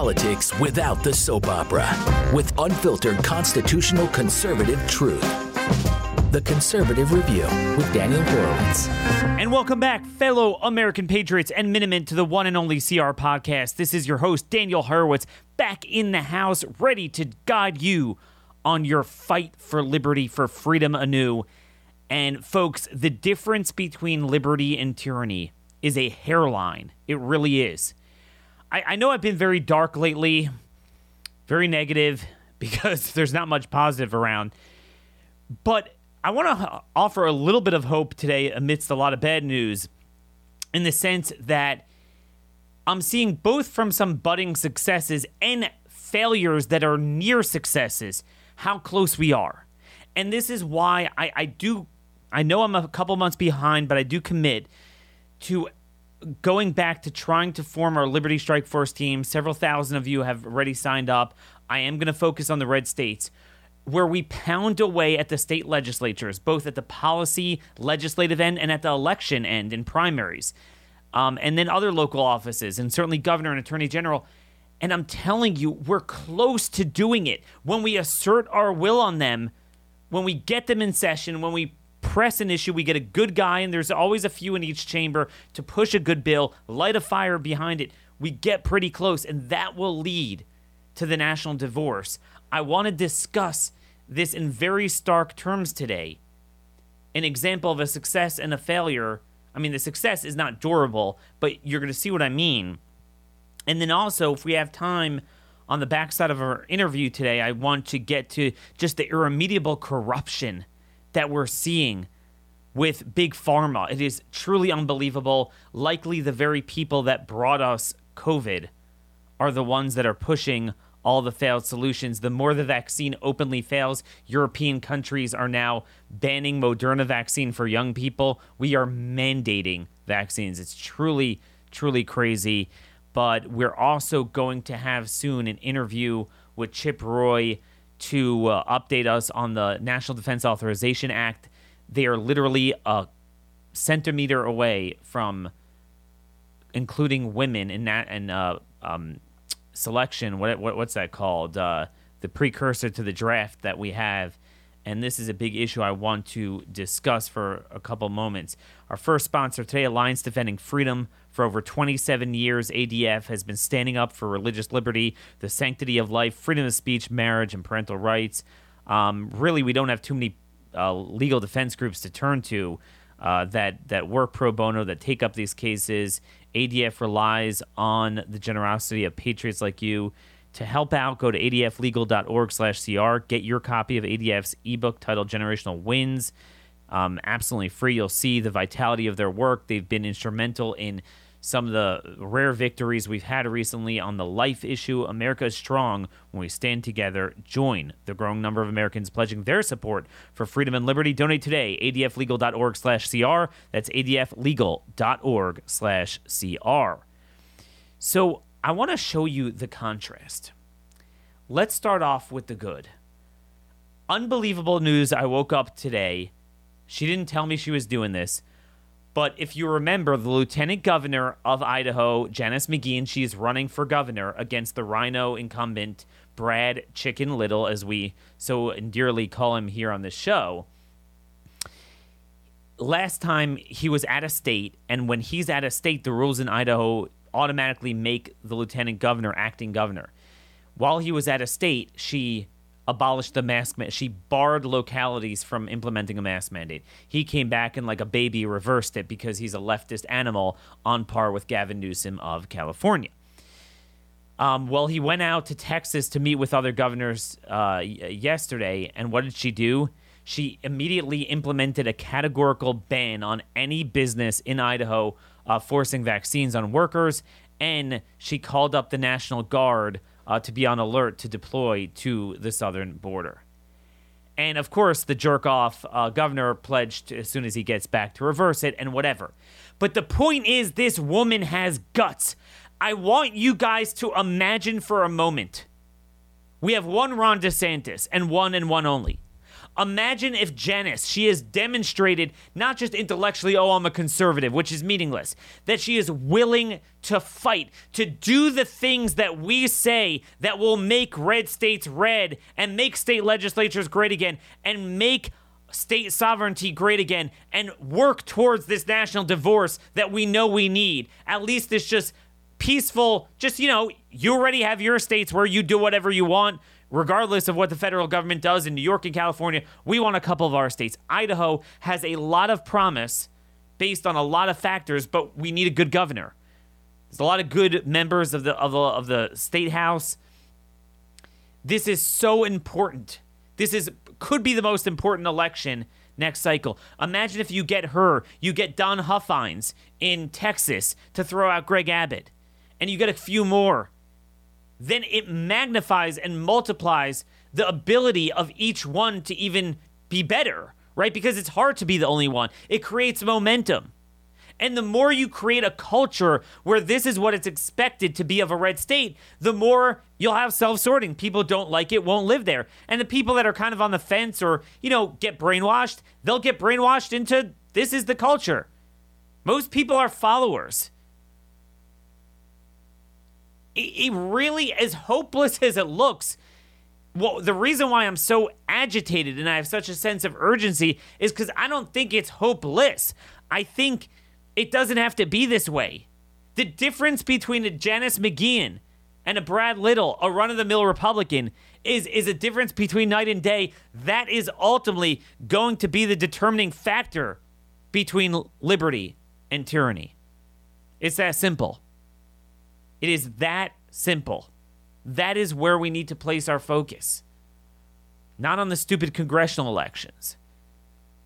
politics without the soap opera with unfiltered constitutional conservative truth. The Conservative Review with Daniel Horowitz. And welcome back, fellow American patriots and Minutemen, to the one and only CR podcast. This is your host, Daniel Horowitz, back in the house, ready to guide you on your fight for liberty, for freedom anew. And folks, the difference between liberty and tyranny is a hairline. It really is. I, I know I've been very dark lately, very negative, because there's not much positive around. But I want to offer a little bit of hope today amidst a lot of bad news in the sense that I'm seeing both from some budding successes and failures that are near successes how close we are. And this is why I, I do, I know I'm a couple months behind, but I do commit to going back to trying to form our Liberty Strike Force team. Several thousand of you have already signed up. I am going to focus on the red states where we pound away at the state legislatures, both at the policy legislative end and at the election end in primaries, um, and then other local offices, and certainly governor and attorney general. And I'm telling you, we're close to doing it. When we assert our will on them, when we get them in session, when we press an issue, we get a good guy, and there's always a few in each chamber to push a good bill, light a fire behind it. We get pretty close, and that will lead to the national divorce. I want to discuss this in very stark terms today. An example of a success and a failure. I mean, the success is not durable, but you're going to see what I mean. And then also, if we have time on the backside of our interview today, I want to get to just the irremediable corruption that we're seeing with Big Pharma. It is truly unbelievable. Likely the very people that brought us COVID are the ones that are pushing all the failed solutions. The more the vaccine openly fails, European countries are now banning Moderna vaccine for young people. We are mandating vaccines. It's truly, truly crazy. But we're also going to have soon an interview with Chip Roy to uh, update us on the National Defense Authorization Act. They are literally a centimeter away from including women in that and uh, um, selection. What, what what's that called? Uh, the precursor to the draft that we have. And this is a big issue I want to discuss for a couple moments. Our first sponsor today, Alliance Defending Freedom. For over 27 years, ADF has been standing up for religious liberty, the sanctity of life, freedom of speech, marriage, and parental rights. Um, really, we don't have too many uh, legal defense groups to turn to uh, that that work pro bono, that take up these cases. ADF relies on the generosity of patriots like you to help out. Go to adflegal.org/cr. Get your copy of ADF's ebook titled "Generational Wins." Um, absolutely free. You'll see the vitality of their work. They've been instrumental in some of the rare victories we've had recently on the life issue. America is strong when we stand together. Join the growing number of Americans pledging their support for freedom and liberty. Donate today, adflegal.org slash CR. That's adflegal.org slash CR. So I want to show you the contrast. Let's start off with the good. Unbelievable news. I woke up today. She didn't tell me she was doing this but if you remember, the lieutenant governor of Idaho, Janice McGeachin, she's running for governor against the Rhino incumbent, Brad Chicken Little, as we so endearly call him here on the show. Last time he was at a state, and when he's at a state, the rules in Idaho automatically make the lieutenant governor acting governor. While he was at a state, she abolished the mask mandate. She barred localities from implementing a mask mandate. He came back and, like a baby, reversed it because he's a leftist animal on par with Gavin Newsom of California. Um, well, he went out to Texas to meet with other governors uh, yesterday, and what did she do? She immediately implemented a categorical ban on any business in Idaho uh, forcing vaccines on workers, and she called up the National Guard uh, to be on alert to deploy to the southern border. And of course, the jerk off uh, governor pledged as soon as he gets back to reverse it and whatever. But the point is, this woman has guts. I want you guys to imagine for a moment we have one Ron DeSantis and one and one only. Imagine if Janice, she has demonstrated not just intellectually, oh, I'm a conservative, which is meaningless, that she is willing to fight, to do the things that we say that will make red states red and make state legislatures great again and make state sovereignty great again and work towards this national divorce that we know we need. At least it's just peaceful, just, you know, you already have your states where you do whatever you want regardless of what the federal government does in New York and California, we want a couple of our states. Idaho has a lot of promise based on a lot of factors, but we need a good governor. There's a lot of good members of the of the, of the state house. This is so important. This is could be the most important election next cycle. Imagine if you get her, you get Don Huffines in Texas to throw out Greg Abbott, and you get a few more then it magnifies and multiplies the ability of each one to even be better, right? Because it's hard to be the only one. It creates momentum. And the more you create a culture where this is what it's expected to be of a red state, the more you'll have self sorting. People don't like it, won't live there. And the people that are kind of on the fence or, you know, get brainwashed, they'll get brainwashed into this is the culture. Most people are followers it really, as hopeless as it looks, well, the reason why I'm so agitated and I have such a sense of urgency is because I don't think it's hopeless. I think it doesn't have to be this way. The difference between a Janice McGeachin and a Brad Little, a run of the mill Republican, is, is a difference between night and day. That is ultimately going to be the determining factor between liberty and tyranny. It's that simple. It is that simple. That is where we need to place our focus. Not on the stupid congressional elections,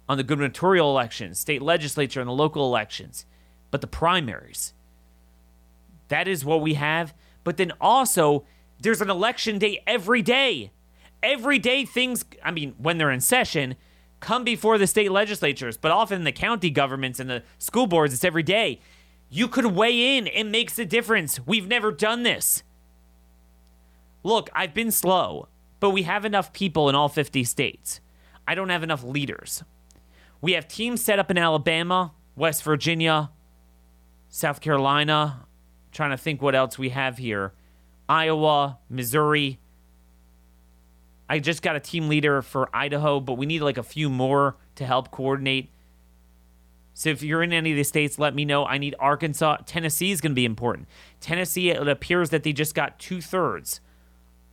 on the gubernatorial elections, state legislature, and the local elections, but the primaries. That is what we have. But then also, there's an election day every day. Every day, things, I mean, when they're in session, come before the state legislatures, but often the county governments and the school boards, it's every day. You could weigh in. It makes a difference. We've never done this. Look, I've been slow, but we have enough people in all 50 states. I don't have enough leaders. We have teams set up in Alabama, West Virginia, South Carolina. I'm trying to think what else we have here. Iowa, Missouri. I just got a team leader for Idaho, but we need like a few more to help coordinate. So if you're in any of the states, let me know. I need Arkansas. Tennessee is going to be important. Tennessee, it appears that they just got two thirds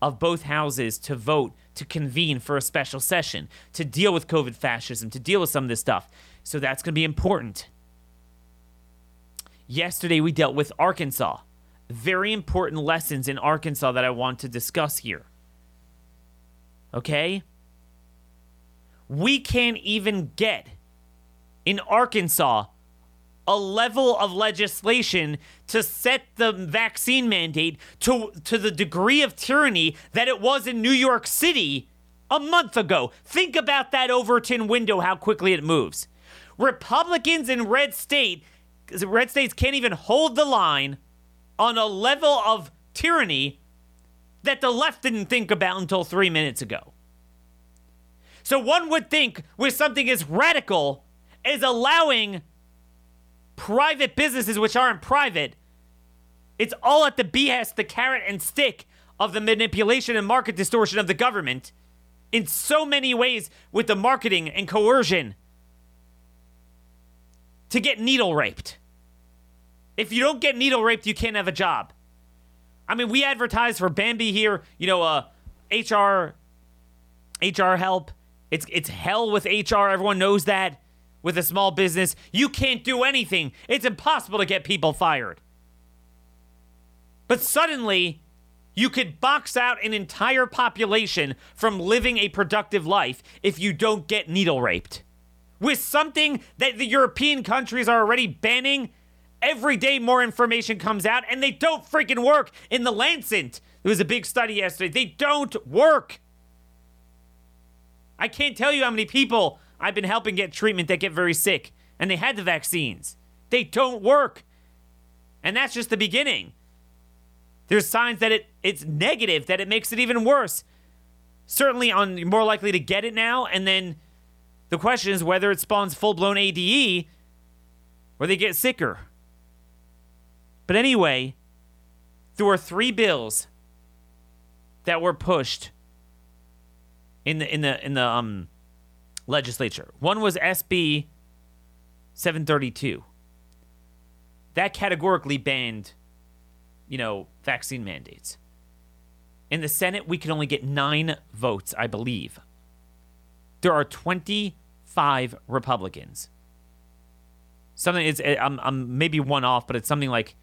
of both houses to vote to convene for a special session to deal with COVID fascism, to deal with some of this stuff. So that's going to be important. Yesterday, we dealt with Arkansas. Very important lessons in Arkansas that I want to discuss here. Okay? We can't even get in Arkansas a level of legislation to set the vaccine mandate to to the degree of tyranny that it was in New York City a month ago. Think about that Overton window how quickly it moves. Republicans in red state red states can't even hold the line on a level of tyranny that the left didn't think about until 3 minutes ago. So one would think with something as radical is allowing private businesses, which aren't private, it's all at the behest, the carrot and stick of the manipulation and market distortion of the government in so many ways with the marketing and coercion to get needle raped. If you don't get needle raped, you can't have a job. I mean, we advertise for Bambee here, you know, uh, HR, HR help. It's it's hell with HR. Everyone knows that with a small business, you can't do anything. It's impossible to get people fired. But suddenly, you could box out an entire population from living a productive life if you don't get needle raped. With something that the European countries are already banning, every day more information comes out and they don't freaking work. In the Lancet, there was a big study yesterday. They don't work. I can't tell you how many people I've been helping get treatment that get very sick, and they had the vaccines. They don't work. And that's just the beginning. There's signs that it, it's negative, that it makes it even worse. certainly on you're more likely to get it now. And then the question is whether it spawns full blown ADE or they get sicker. But anyway, there were three bills that were pushed in the in the in the um legislature. One was SB 732. That categorically banned, you know, vaccine mandates. In the Senate, we can only get nine votes, I believe. There are 25 Republicans. Something is, eh, I'm, I'm maybe one off, but it's something like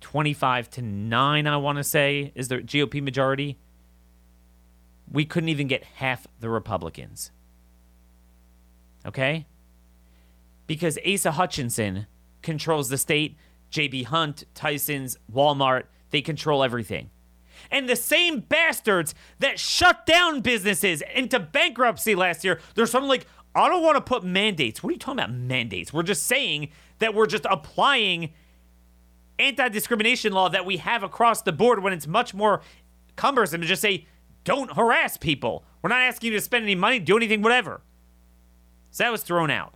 25 to 9, I want to say, is the GOP majority. We couldn't even get half the Republicans. Okay? Because Asa Hutchinson controls the state, JB Hunt, Tyson's, Walmart, they control everything. And the same bastards that shut down businesses into bankruptcy last year, there's something like, I don't want to put mandates. What are you talking about, mandates? We're just saying that we're just applying anti discrimination law that we have across the board when it's much more cumbersome to just say, don't harass people. We're not asking you to spend any money, do anything, whatever. So that was thrown out.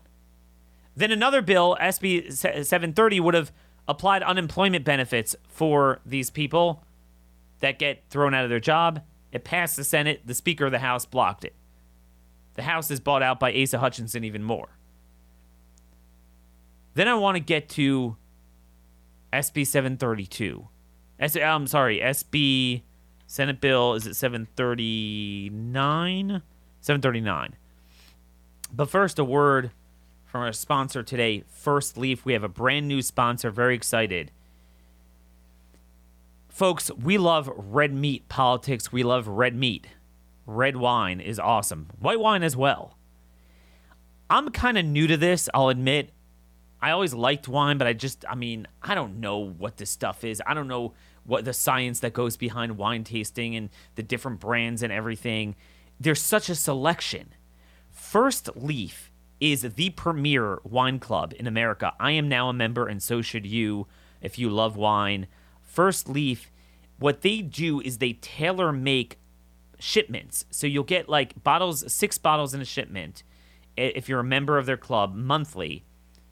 Then another bill, SB 730, would have applied unemployment benefits for these people that get thrown out of their job. It passed the Senate. The Speaker of the House blocked it. The House is bought out by Asa Hutchinson even more. Then I want to get to SB 732. S- I'm sorry, SB Senate bill is it 739? 739. But first, a word from our sponsor today, First Leaf. We have a brand new sponsor. Very excited. Folks, we love red meat politics. We love red meat. Red wine is awesome. White wine as well. I'm kind of new to this, I'll admit. I always liked wine, but I just, I mean, I don't know what this stuff is. I don't know what the science that goes behind wine tasting and the different brands and everything. There's such a selection. First Leaf is the premier wine club in America. I am now a member, and so should you if you love wine. First Leaf, what they do is they tailor make shipments. So you'll get like bottles, six bottles in a shipment if you're a member of their club monthly.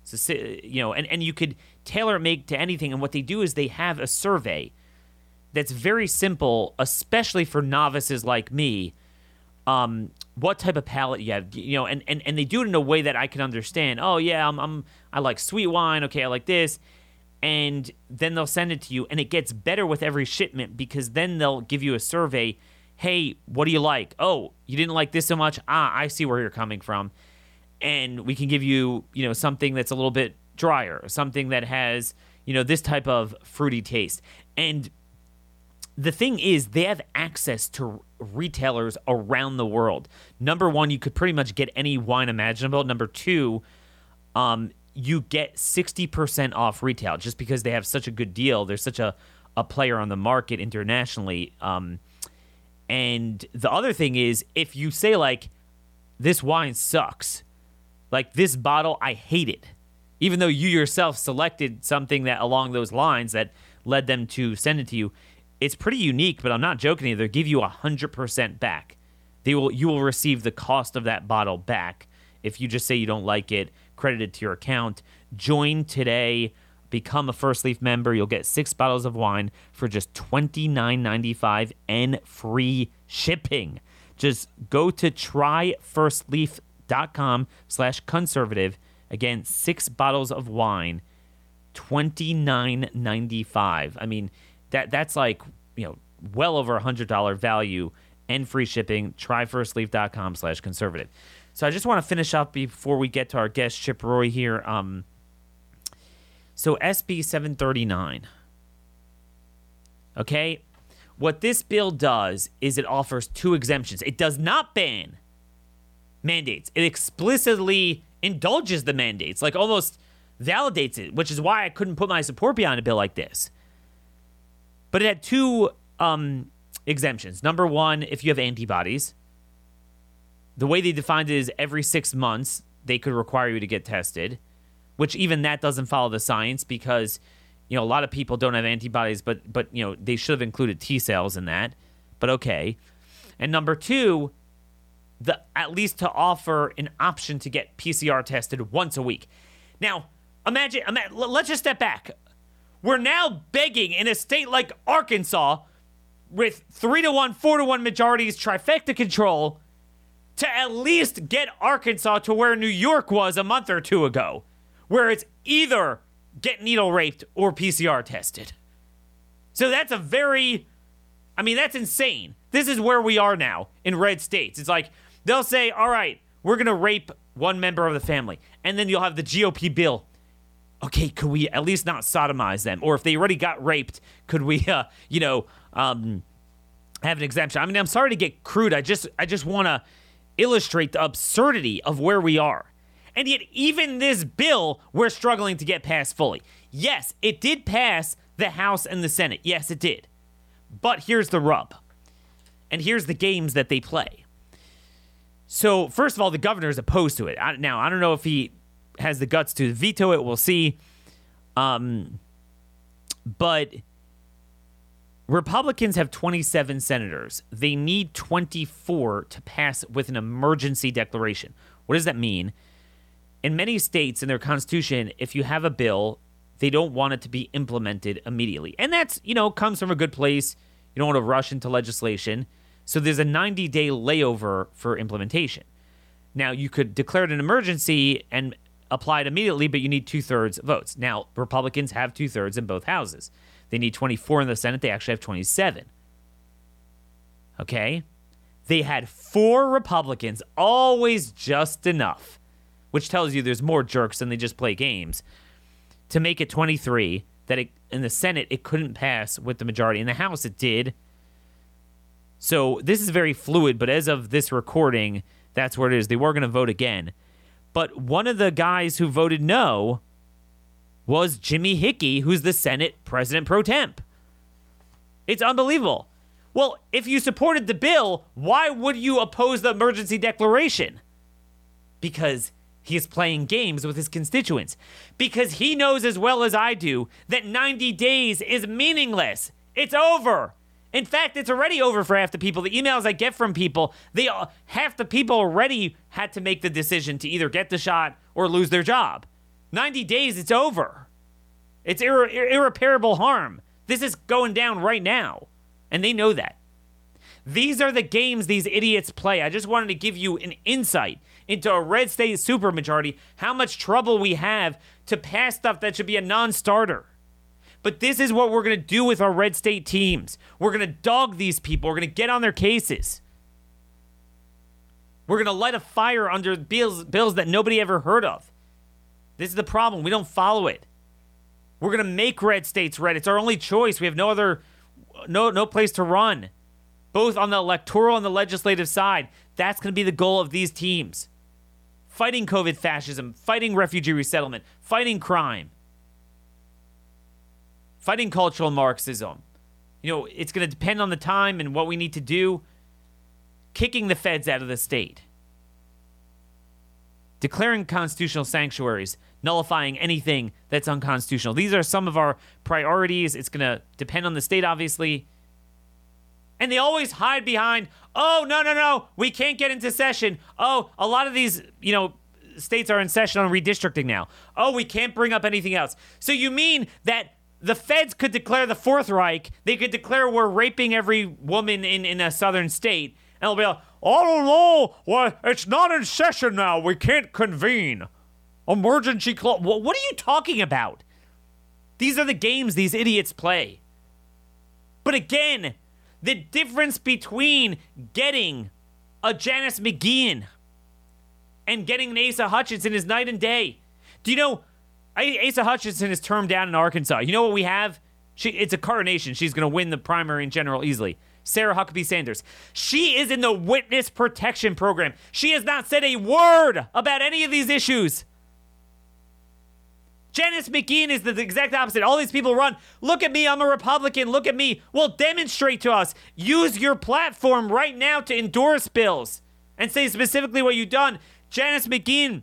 So you know, and, and you could tailor make to anything. And what they do is they have a survey that's very simple, especially for novices like me. Um, what type of palate you have, you know, and, and, and they do it in a way that I can understand. Oh yeah, I'm, I'm I like sweet wine. Okay, I like this, and then they'll send it to you, and it gets better with every shipment because then they'll give you a survey. Hey, what do you like? Oh, you didn't like this so much. Ah, I see where you're coming from, and we can give you, you know, something that's a little bit drier, something that has, you know, this type of fruity taste, and the thing is, they have access to retailers around the world. Number one, you could pretty much get any wine imaginable. Number two, um, you get 60% off retail just because they have such a good deal. They're such a, a player on the market internationally. Um, and the other thing is, if you say, like, this wine sucks, like this bottle, I hate it, even though you yourself selected something that along those lines that led them to send it to you it's pretty unique, but I'm not joking either. They give you 100% back. They will you will receive the cost of that bottle back if you just say you don't like it, credited to your account. Join today, become a First Leaf member. You'll get 6 bottles of wine for just $29.95 and free shipping. Just go to tryfirstleaf.com slash conservative. Again, six bottles of wine, twenty nine ninety five. I mean, that that's like you know well over a hundred dollar value and free shipping. Try firstleaf.com slash conservative. So I just want to finish up before we get to our guest Chip Roy here. Um, so SB 739. Okay, what this bill does is it offers two exemptions. It does not ban mandates. It explicitly indulges the mandates, like almost validates it, which is why I couldn't put my support behind a bill like this. But it had two um, exemptions. Number one, if you have antibodies, the way they defined it is every six months they could require you to get tested, which even that doesn't follow the science because you know a lot of people don't have antibodies, but but you know they should have included T cells in that. But okay. And number two, the at least to offer an option to get PCR tested once a week. Now, imagine, imagine let's just step back. We're now begging in a state like Arkansas with three to one, four to one majorities, trifecta control, to at least get Arkansas to where New York was a month or two ago, where it's either get needle raped or PCR tested. So that's a very, I mean, that's insane. This is where we are now in red states. It's like they'll say, all right, we're going to rape one member of the family. And then you'll have the GOP bill. Okay, could we at least not sodomize them? Or if they already got raped, could we, uh, you know, um, have an exemption? I mean, I'm sorry to get crude. I just, I just want to illustrate the absurdity of where we are. And yet, even this bill, we're struggling to get passed fully. Yes, it did pass the House and the Senate. Yes, it did. But here's the rub. And here's the games that they play. So, first of all, the governor is opposed to it. I, now, I don't know if he has the guts to veto it. We'll see. Um, but Republicans have 27 senators. They need 24 to pass with an emergency declaration. What does that mean? In many states in their constitution, if you have a bill, they don't want it to be implemented immediately. And that's, you know, comes from a good place. You don't want to rush into legislation. So there's a 90 day layover for implementation. Now, you could declare it an emergency and apply it immediately, but you need two thirds votes. Now, Republicans have two thirds in both houses. They need 24 in the Senate. They actually have 27. Okay? They had four Republicans, always just enough, which tells you there's more jerks than they just play games, to make it 23. That it, in the Senate, it couldn't pass with the majority. In the House, it did. So this is very fluid, but as of this recording, that's where it is. They were going to vote again. But one of the guys who voted no was Jimmy Hickey, who's the Senate president pro tem. It's unbelievable. Well, if you supported the bill, why would you oppose the emergency declaration? Because he is playing games with his constituents. Because he knows as well as I do that 90 days is meaningless. It's over. In fact, it's already over for half the people. The emails I get from people, they half the people already had to make the decision to either get the shot or lose their job. 90 days, it's over. It's irre- irreparable harm. This is going down right now. And they know that. These are the games these idiots play. I just wanted to give you an insight into a red state supermajority, how much trouble we have to pass stuff that should be a non starter. But this is what we're going to do with our red state teams. We're going to dog these people, we're going to get on their cases. We're going to light a fire under bills, bills that nobody ever heard of. This is the problem. We don't follow it. We're going to make red states red. It's our only choice. We have no other no no place to run. Both on the electoral and the legislative side. That's going to be the goal of these teams. Fighting COVID fascism, fighting refugee resettlement, fighting crime. Fighting cultural Marxism. You know, it's going to depend on the time and what we need to do. Kicking the feds out of the state declaring constitutional sanctuaries, nullifying anything that's unconstitutional. These are some of our priorities. It's going to depend on the state, obviously. And they always hide behind, oh, no, no, no, we can't get into session. Oh, a lot of these, you know, states are in session on redistricting now. Oh, we can't bring up anything else. So you mean that the feds could declare the Fourth Reich, they could declare we're raping every woman in, in a southern state, and they'll be like, I don't know. Well, it's not in session now. We can't convene. Emergency clause. What are you talking about? These are the games these idiots play. But again, the difference between getting a Janice McGeachin and getting an Asa Hutchinson is night and day. Do you know Asa Hutchinson is termed down in Arkansas? You know what we have? She, it's a coronation. She's going to win the primary in general easily. Sarah Huckabee Sanders. She is in the witness protection program. She has not said a word about any of these issues. Janice McGeachin is the exact opposite. All these people run. Look at me. I'm a Republican. Look at me. Well, demonstrate to us. Use your platform right now to endorse bills and say specifically what you've done. Janice McGeachin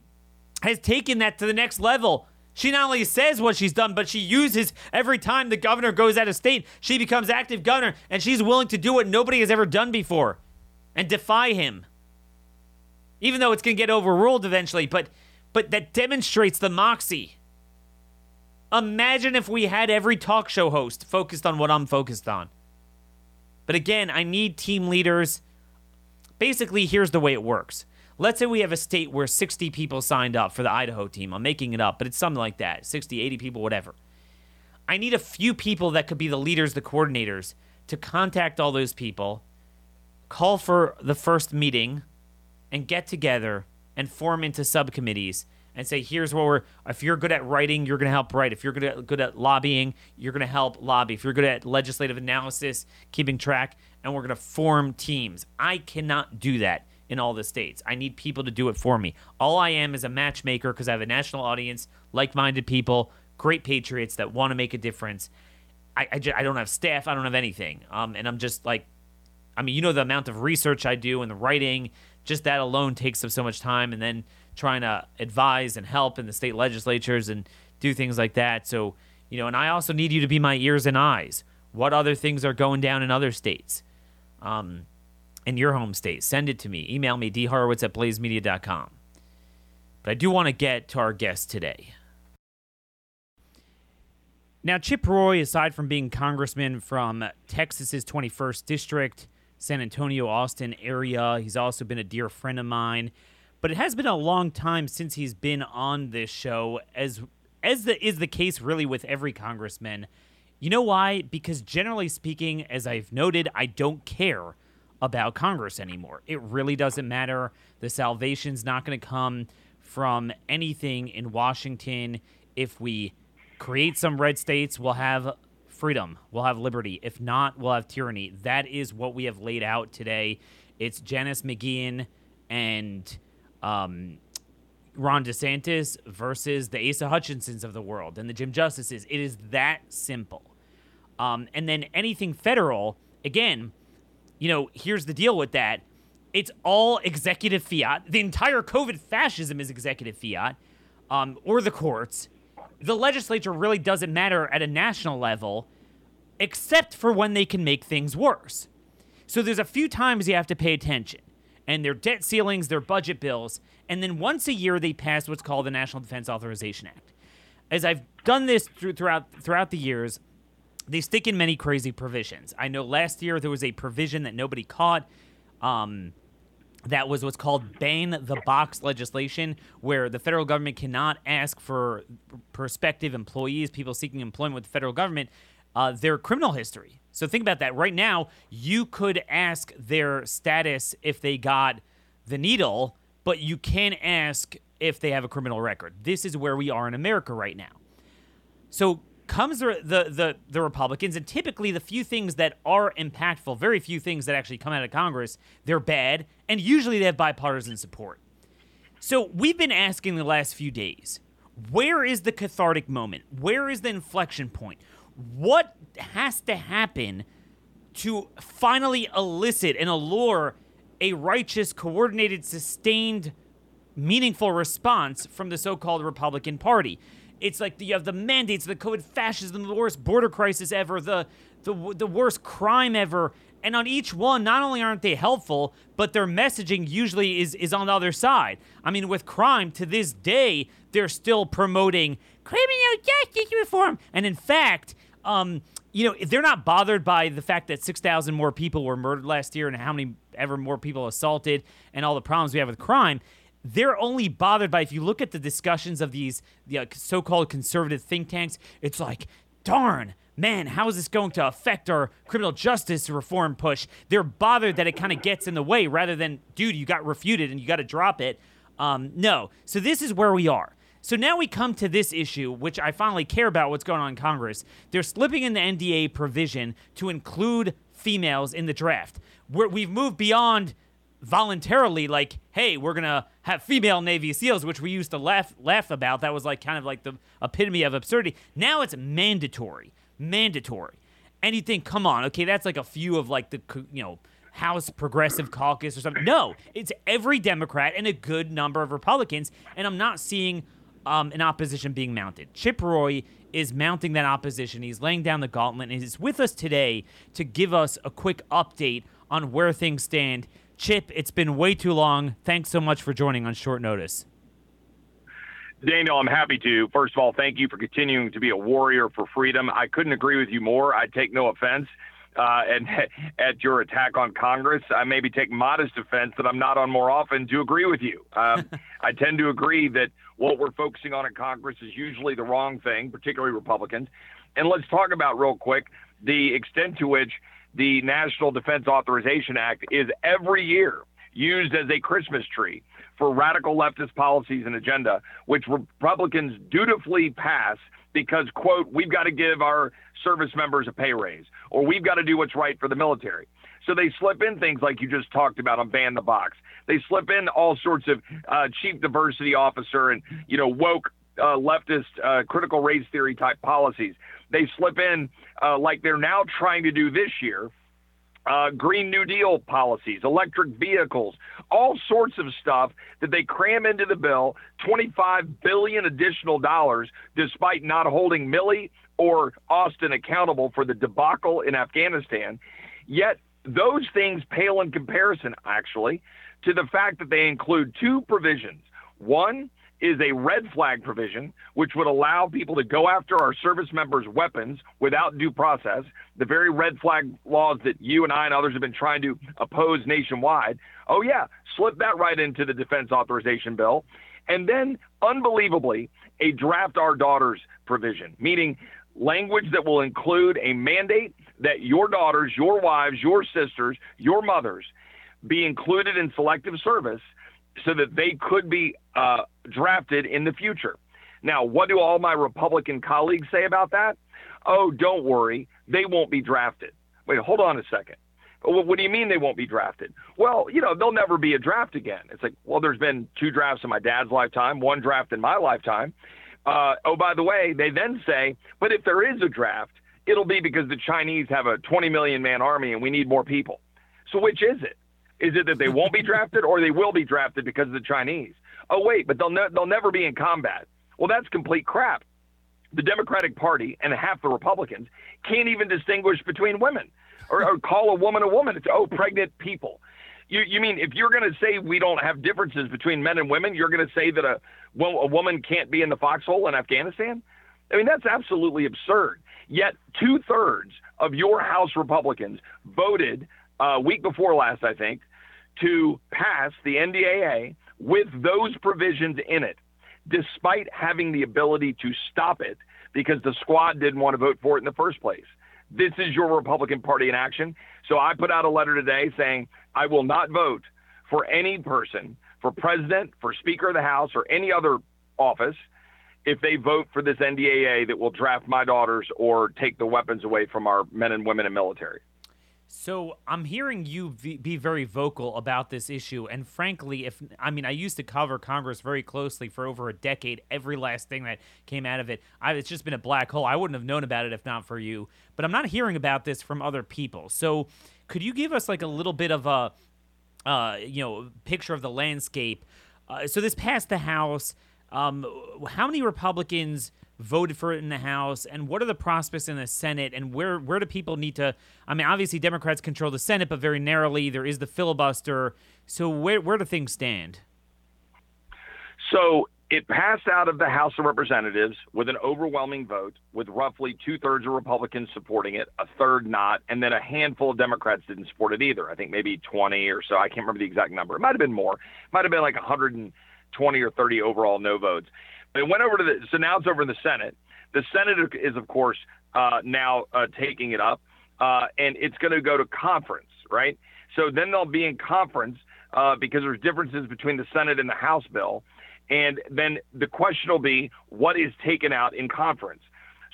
has taken that to the next level. She not only says what she's done, but she uses every time the governor goes out of state, she becomes active governor, and she's willing to do what nobody has ever done before. and defy him. Even though it's going to get overruled eventually, but but that demonstrates the moxie. Imagine if we had every talk show host focused on what I'm focused on. But again, I need team leaders. Basically, here's the way it works. Let's say we have a state where 60 people signed up for the Idaho team. I'm making it up, but it's something like that 60, 80 people, whatever. I need a few people that could be the leaders, the coordinators, to contact all those people, call for the first meeting, and get together and form into subcommittees and say, here's what we're, if you're good at writing, you're going to help write. If you're good at, good at lobbying, you're going to help lobby. If you're good at legislative analysis, keeping track, and we're going to form teams. I cannot do that in all the states. I need people to do it for me. All I am is a matchmaker because I have a national audience, like minded people, great patriots that want to make a difference. I, I, just, I, don't have staff, I don't have anything. Um, and I'm just like, I mean, you know, the amount of research I do and the writing, just that alone takes up so much time. And then trying to advise and help in the state legislatures and do things like that. So, you know, and I also need you to be my ears and eyes. What other things are going down in other states? Um, in your home state, send it to me. Email me, dhorowitz at blazemedia.com. But I do want to get to our guest today. Now, Chip Roy, aside from being congressman from Texas's 21st district, San Antonio, Austin area, he's also been a dear friend of mine but it has been a long time since he's been on this show as as the is the case really with every congressman. You know why? Because generally speaking, as I've noted, I don't care about Congress anymore. It really doesn't matter. The salvation's not going to come from anything in Washington. If we create some red states, we'll have freedom, we'll have liberty. If not, we'll have tyranny. That is what we have laid out today. It's Janice McGeachin and um, Ron DeSantis versus the Asa Hutchinsons of the world and the Jim Justices. It is that simple. Um, and then anything federal, again, you know, here's the deal with that. It's all executive fiat. The entire COVID fascism is executive fiat, um, or the courts. The legislature really doesn't matter at a national level, except for when they can make things worse. So there's a few times you have to pay attention and their debt ceilings, their budget bills, and then once a year they pass what's called the National Defense Authorization Act. As I've done this through, throughout throughout the years, they stick in many crazy provisions. I know last year there was a provision that nobody caught. Um, that was what's called ban the box legislation, where the federal government cannot ask for prospective employees, people seeking employment with the federal government, uh, their criminal history. So think about that. Right now, you could ask their status if they got the needle, but you can ask if they have a criminal record. This is where we are in America right now. So comes the, the the the, Republicans, and typically the few things that are impactful, very few things that actually come out of Congress, they're bad, and usually they have bipartisan support. So we've been asking the last few days, where is the cathartic moment? Where is the inflection point? what has to happen to finally elicit and allure a righteous, coordinated, sustained, meaningful response from the so called Republican Party? It's like you have the mandates, the COVID fascism, the worst border crisis ever, the, the, the worst crime ever. And on each one, not only aren't they helpful, but their messaging usually is, is on the other side. I mean, with crime, to this day, they're still promoting criminal justice reform. And in fact, um, you know, they're not bothered by the fact that 6,000 more people were murdered last year and how many ever more people assaulted and all the problems we have with crime. They're only bothered by if you look at the discussions of these the, uh, so-called conservative think tanks, it's like, darn, man, how is this going to affect our criminal justice reform push? They're bothered that it kind of gets in the way rather than, dude, you got refuted and you got to drop it. Um, no. So this is where we are. So now we come to this issue, which I finally care about what's going on in Congress. They're slipping in the NDA provision to include females in the draft. We're, we've moved beyond voluntarily, like, hey, we're gonna have female Navy SEALs, which we used to laugh laugh about. That was like kind of like the epitome of absurdity. Now it's mandatory, mandatory. And you think, come on, okay, that's like a few of like the you know House Progressive Caucus or something. No, it's every Democrat and a good number of Republicans. And I'm not seeing um, an opposition being mounted. Chip Roy is mounting that opposition. He's laying down the gauntlet and he's with us today to give us a quick update on where things stand. Chip, it's been way too long. Thanks so much for joining on short notice. Daniel, I'm happy to. First of all, thank you for continuing to be a warrior for freedom. I couldn't agree with you more. I take no offense. Uh, and at your attack on Congress, I maybe take modest offense that I'm not on more often to agree with you. Um, I tend to agree that what we're focusing on in Congress is usually the wrong thing, particularly Republicans. And let's talk about real quick the extent to which the National Defense Authorization Act is every year used as a Christmas tree for radical leftist policies and agenda, which Republicans dutifully pass because, quote, we've got to give our service members a pay raise or we've got to do what's right for the military. So they slip in things like you just talked about on ban the box. They slip in all sorts of uh, chief diversity officer and you know woke uh, leftist uh, critical race theory type policies. They slip in uh, like they're now trying to do this year uh, Green New Deal policies, electric vehicles, all sorts of stuff that they cram into the bill, 25 billion additional dollars, despite not holding Milley or Austin accountable for the debacle in Afghanistan. Yet those things pale in comparison, actually, to the fact that they include two provisions. One is a red flag provision, which would allow people to go after our service members' weapons without due process. The very red flag laws that you and I and others have been trying to oppose nationwide. Oh, yeah, slip that right into the defense authorization bill. And then, unbelievably, a draft our daughters provision, meaning language that will include a mandate that your daughters, your wives, your sisters, your mothers be included in selective service so that they could be uh, drafted in the future. Now, what do all my Republican colleagues say about that? Oh, don't worry, they won't be drafted. Wait, hold on a second. What do you mean they won't be drafted? Well, you know, they'll never be a draft again. It's like, well, there's been two drafts in my dad's lifetime, one draft in my lifetime. Uh, oh, by the way, they then say, but if there is a draft, it'll be because the Chinese have a 20 million man army and we need more people. So which is it? Is it that they won't be drafted or they will be drafted because of the Chinese? Oh, wait, but they'll, ne- they'll never be in combat. Well, that's complete crap. The Democratic Party and half the Republicans can't even distinguish between women or, or call a woman a woman. It's, oh, pregnant people. You, you mean if you're going to say we don't have differences between men and women, you're going to say that a, a woman can't be in the foxhole in Afghanistan? I mean, that's absolutely absurd. Yet two thirds of your House Republicans voted uh, week before last, I think, to pass the NDAA with those provisions in it, despite having the ability to stop it because the squad didn't want to vote for it in the first place. This is your Republican Party in action. So I put out a letter today saying I will not vote for any person, for president, for Speaker of the House, or any other office if they vote for this NDAA that will draft my daughters or take the weapons away from our men and women in military. So I'm hearing you be very vocal about this issue, and frankly, if I mean I used to cover Congress very closely for over a decade, every last thing that came out of it, I, it's just been a black hole. I wouldn't have known about it if not for you. But I'm not hearing about this from other people. So could you give us like a little bit of a, uh, you know, picture of the landscape? Uh, so this passed the House. Um, how many Republicans? Voted for it in the House, and what are the prospects in the Senate, and where where do people need to? I mean, obviously Democrats control the Senate, but very narrowly. There is the filibuster. So where where do things stand? So it passed out of the House of Representatives with an overwhelming vote, with roughly two thirds of Republicans supporting it, a third not, and then a handful of Democrats didn't support it either. I think maybe 20 or so. I can't remember the exact number. It might have been more. It might have been like 120 or 30 overall no votes. It went over to the so now it's over in the Senate. The Senate is of course uh, now uh, taking it up, uh, and it's going to go to conference, right? So then they'll be in conference uh, because there's differences between the Senate and the House bill, and then the question will be what is taken out in conference.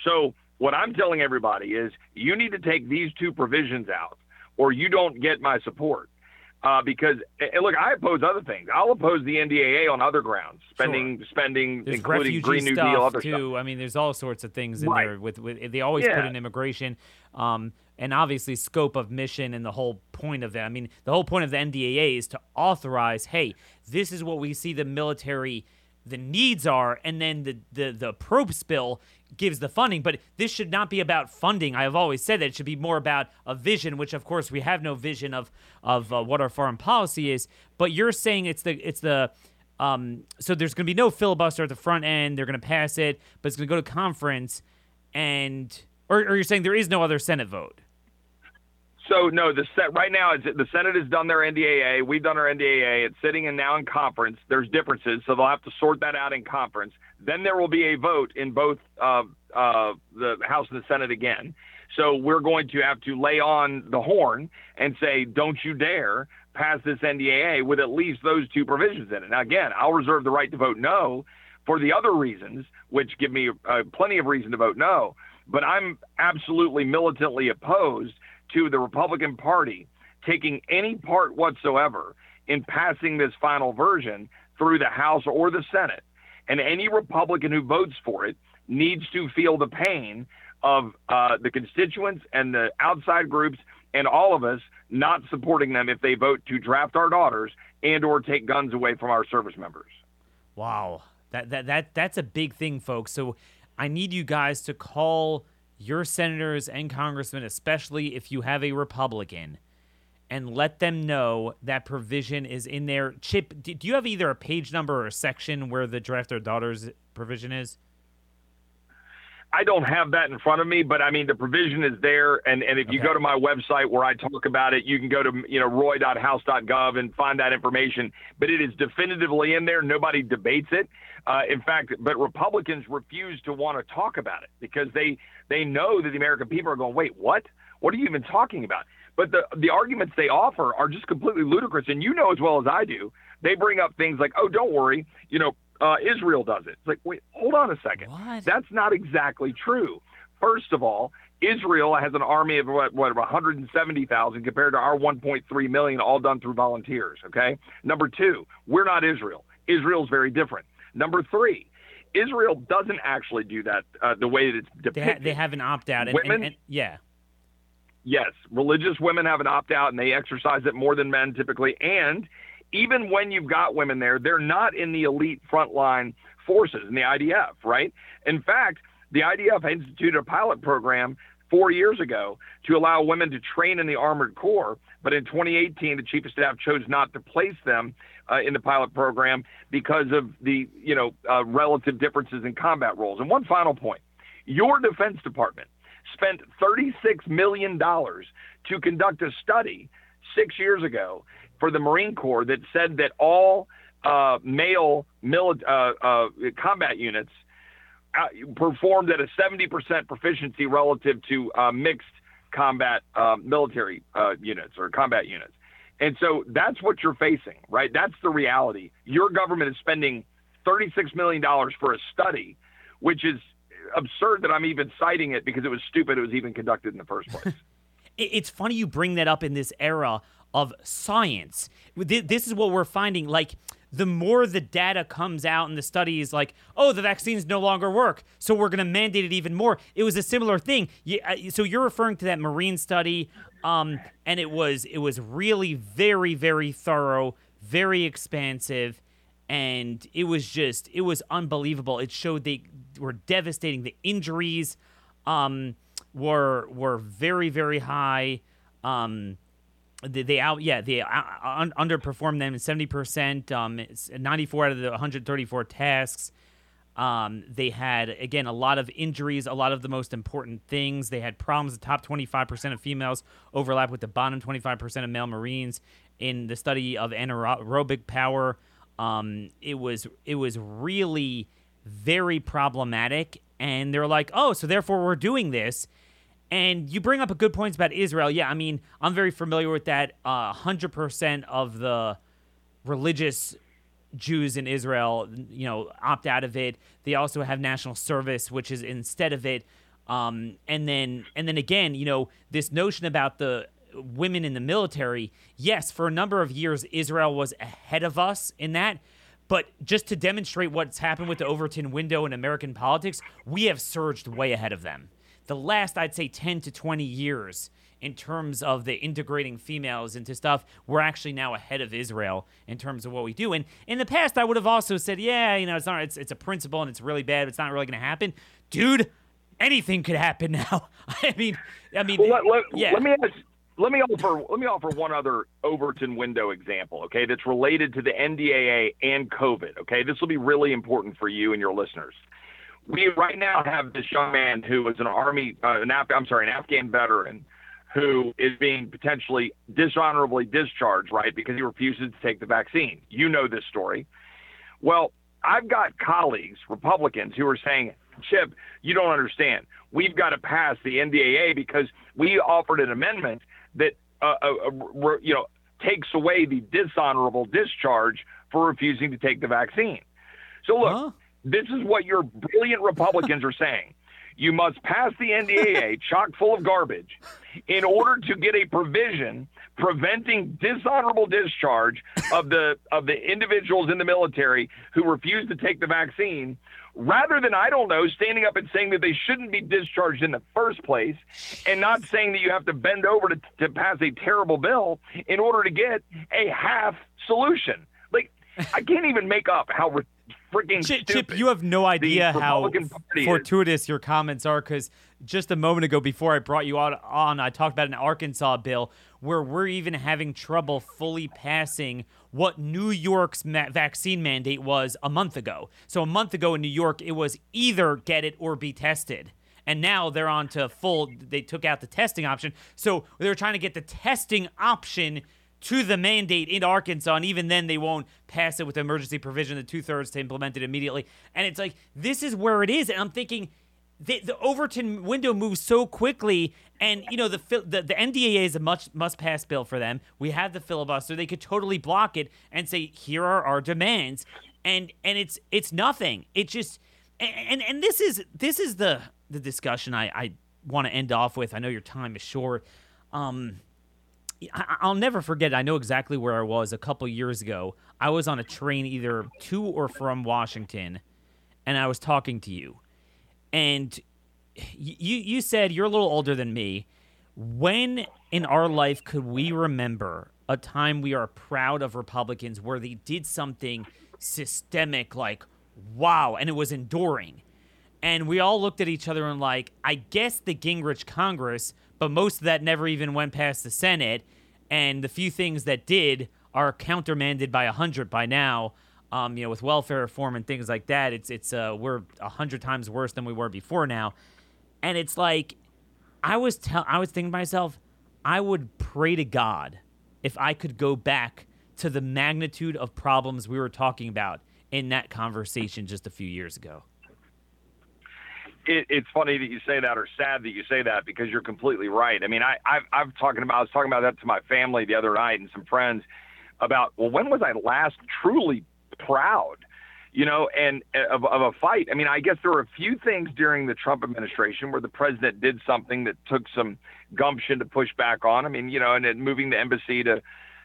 So what I'm telling everybody is you need to take these two provisions out, or you don't get my support uh, because look, I oppose other things. I'll oppose the NDAA on other grounds, spending, sure. spending, there's including Green New Deal, other too. Stuff. I mean, there's all sorts of things in right. there. With, with they always yeah. put in immigration, um, and obviously scope of mission and the whole point of that. I mean, the whole point of the NDAA is to authorize, hey, this is what we see the military the needs are, and then the the the approps bill gives the funding. But this should not be about funding. I have always said that it should be more about a vision, which of course we have no vision of of uh, what our foreign policy is. But you're saying it's the it's the um, so there's going to be no filibuster at the front end. They're going to pass it, but it's going to go to conference, and or, or you're saying there is no other Senate vote. So no, the set right now it's, the Senate has done their NDAA. We've done our NDAA. It's sitting in now in conference. There's differences, so they'll have to sort that out in conference. Then there will be a vote in both uh, uh, the House and the Senate again. So we're going to have to lay on the horn and say, "Don't you dare pass this NDAA with at least those two provisions in it." Now, again, I'll reserve the right to vote no for the other reasons, which give me uh, plenty of reason to vote no. But I'm absolutely militantly opposed to the Republican Party taking any part whatsoever in passing this final version through the House or the Senate. And any Republican who votes for it needs to feel the pain of uh, the constituents and the outside groups and all of us not supporting them if they vote to draft our daughters and or take guns away from our service members. Wow. That that that that's a big thing, folks. So I need you guys to call your senators and congressmen, especially if you have a Republican, and let them know that provision is in there. Chip, do you have either a page number or a section where the draft our daughters provision is? I don't have that in front of me, but I mean the provision is there, and, and if you go to my website where I talk about it, you can go to you know roy.house.gov and find that information. But it is definitively in there. Nobody debates it. Uh, in fact, but Republicans refuse to want to talk about it because they they know that the American people are going, wait, what? What are you even talking about? But the the arguments they offer are just completely ludicrous, and you know as well as I do. They bring up things like, oh, don't worry, you know, uh, Israel does it. It's like, wait, hold on a second. What? That's not exactly true. First of all, Israel has an army of what, what 170,000 compared to our 1.3 million, all done through volunteers. Okay. Number two, we're not Israel. Israel's very different. Number three, Israel doesn't actually do that uh, the way that it's depicted. They, ha- they have an opt out. Women, and, and, yeah. Yes, religious women have an opt out, and they exercise it more than men typically. And even when you've got women there, they're not in the elite frontline forces in the IDF, right? In fact, the IDF instituted a pilot program four years ago to allow women to train in the Armored Corps. But in 2018, the chief of staff chose not to place them uh, in the pilot program because of the you know uh, relative differences in combat roles. And one final point: your Defense Department spent 36 million dollars to conduct a study six years ago for the Marine Corps that said that all uh, male mili- uh, uh, combat units uh, performed at a 70% proficiency relative to uh, mixed combat military units or combat units. And so that's what you're facing, right? That's the reality. Your government is spending $36 million for a study, which is absurd that I'm even citing it because it was stupid it was even conducted in the first place. it's funny you bring that up in this era of science. This is what we're finding. Like, the more the data comes out and the studies like, oh, the vaccines no longer work, so we're going to mandate it even more. It was a similar thing. So you're referring to that marine study, um, and it was it was really very very thorough, very expansive, and it was just it was unbelievable. It showed they were devastating. The injuries um, were were very very high. Um, they, they out yeah they uh, underperformed them in 70% um 94 out of the 134 tasks. Um, they had again a lot of injuries a lot of the most important things. They had problems. The top 25% of females overlap with the bottom 25% of male marines. In the study of anaerobic power um, it was it was really very problematic. And they're like oh so therefore we're doing this and you bring up a good point about Israel. Yeah, I mean, I'm very familiar with that. Uh, 100% of the religious Jews in Israel, you know, opt out of it. They also have national service, which is instead of it. Um, and then, and then again, you know, this notion about the women in the military. Yes, for a number of years, Israel was ahead of us in that. But just to demonstrate what's happened with the Overton window in American politics, we have surged way ahead of them the last, I'd say, 10 to 20 years in terms of the integrating females into stuff, we're actually now ahead of Israel in terms of what we do. And in the past, I would have also said, yeah, you know, it's not, it's, it's a principle and it's really bad. But it's not really going to happen, dude. Anything could happen now. I mean, I mean, well, let, let, yeah. Let me ask, let me offer let me offer one other Overton window example, okay? That's related to the NDAA and COVID. Okay, this will be really important for you and your listeners. We right now have this young man who was an army, uh, an Af- I'm sorry, an Afghan veteran who is being potentially dishonorably discharged, right, because he refuses to take the vaccine. You know this story. Well, I've got colleagues, Republicans, who are saying, Chip, you don't understand. We've got to pass the NDAA because we offered an amendment that, uh, uh, uh you know, takes away the dishonorable discharge for refusing to take the vaccine. So look, huh? This is what your brilliant Republicans are saying. You must pass the NDAA chock full of garbage in order to get a provision preventing dishonorable discharge of the of the individuals in the military who refuse to take the vaccine rather than I don't know standing up and saying that they shouldn't be discharged in the first place and not saying that you have to bend over to, to pass a terrible bill in order to get a half solution like I can't even make up how freaking Chip, Chip, you have no idea how fortuitous is. your comments are because just a moment ago, before I brought you on, on, I talked about an Arkansas bill where we're even having trouble fully passing what New York's ma- vaccine mandate was a month ago. So a month ago in New York, it was either get it or be tested. And now they're on to full, they took out the testing option. So they're trying to get the testing option to the mandate in Arkansas, and even then they won't pass it with emergency provision, the two thirds to implement it immediately. And it's like this is where it is, and I'm thinking. The, the Overton window moves so quickly, and you know the the, the NDAA is a much must pass bill for them. We have the filibuster; they could totally block it and say, "Here are our demands," and and it's it's nothing. It just and and this is this is the the discussion I I want to end off with. I know your time is short. Um, I'll never forget. I know exactly where I was a couple years ago. I was on a train either to or from Washington, and I was talking to you, and you you said you're a little older than me. When in our life could we remember a time we are proud of Republicans where they did something systemic, like wow, and it was enduring? And we all looked at each other and like, I guess the Gingrich Congress but most of that never even went past the Senate. And the few things that did are countermanded by a hundred by now. Um, you know, with welfare reform and things like that, it's it's uh, we're a hundred times worse than we were before now. And it's like, I was tell I was thinking to myself, I would pray to God if I could go back to the magnitude of problems we were talking about in that conversation just a few years ago it, it's funny that you say that, or sad that you say that, because you're completely right. I mean, I, I've, I've talking about, I was talking about that to my family the other night and some friends about, well, when was I last truly proud, you know, and uh, of, of a fight? I mean, I guess there were a few things during the Trump administration where the president did something that took some gumption to push back on. I mean, you know, and then moving the embassy to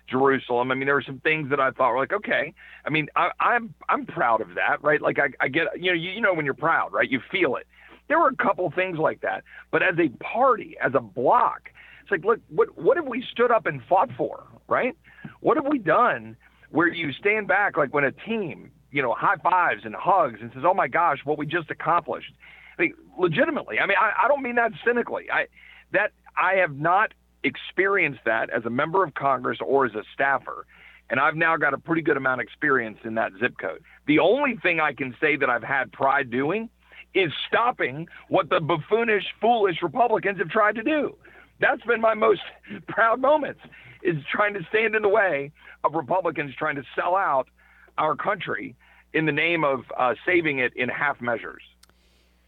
Jerusalem. I mean, there were some things that I thought were like, okay. I mean, I, I'm I'm proud of that, right? Like I, I get, you know, you, you know when you're proud, right? You feel it. There were a couple things like that, but as a party, as a block, it's like, look, what what have we stood up and fought for, right? What have we done where you stand back, like when a team, you know, high fives and hugs and says, "Oh my gosh, what we just accomplished." I mean, legitimately, I mean, I, I don't mean that cynically. I that I have not experienced that as a member of Congress or as a staffer. And I've now got a pretty good amount of experience in that zip code. The only thing I can say that I've had pride doing is stopping what the buffoonish, foolish Republicans have tried to do. That's been my most proud moments is trying to stand in the way of Republicans trying to sell out our country in the name of uh, saving it in half measures.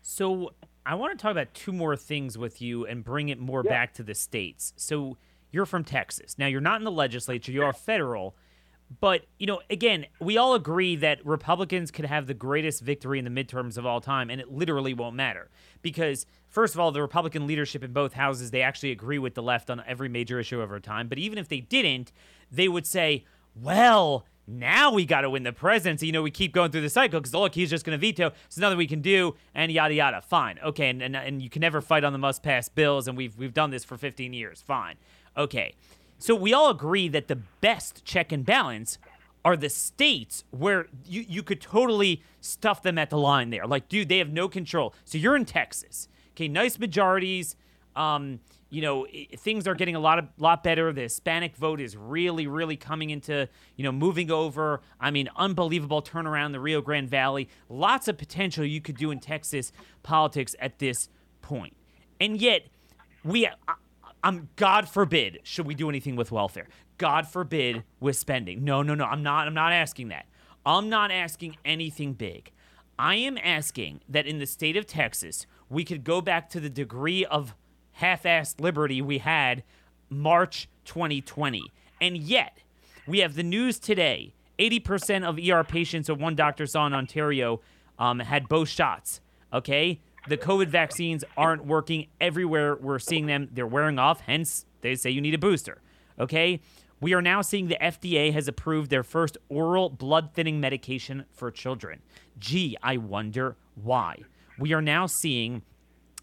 So I want to talk about two more things with you and bring it more yeah. back to the states. So you're from Texas. Now you're not in the legislature, you are federal. But, you know, again, we all agree that Republicans could have the greatest victory in the midterms of all time, and it literally won't matter. Because, first of all, the Republican leadership in both houses, they actually agree with the left on every major issue over time. But even if they didn't, they would say, well, Now we got to win the presidency. You know, we keep going through the cycle because look, he's just going to veto. So nothing we can do, and yada yada. Fine, okay, and, and and you can never fight on the must pass bills, and we've we've done this for 15 years. Fine, okay. So we all agree that the best check and balance are the states where you, you could totally stuff them at the line there. Like, dude, they have no control. So you're in Texas. Okay, nice majorities. Um, you know, things are getting a lot of lot better. The Hispanic vote is really, really coming into, you know, moving over. I mean, unbelievable turnaround in the Rio Grande Valley. Lots of potential you could do in Texas politics at this point. And yet, we I'm God forbid should we do anything with welfare. God forbid with spending. No, no, no. I'm not I'm not asking that. I'm not asking anything big. I am asking that in the state of Texas, we could go back to the degree of half-assed liberty we had March 2020. And yet, we have the news today. 80% of ER patients that one doctor saw in Ontario um, had both shots. Okay? The COVID vaccines aren't working everywhere. We're seeing them, they're wearing off, hence, they say you need a booster. Okay? We are now seeing the FDA has approved their first oral blood thinning medication for children. Gee, I wonder why. We are now seeing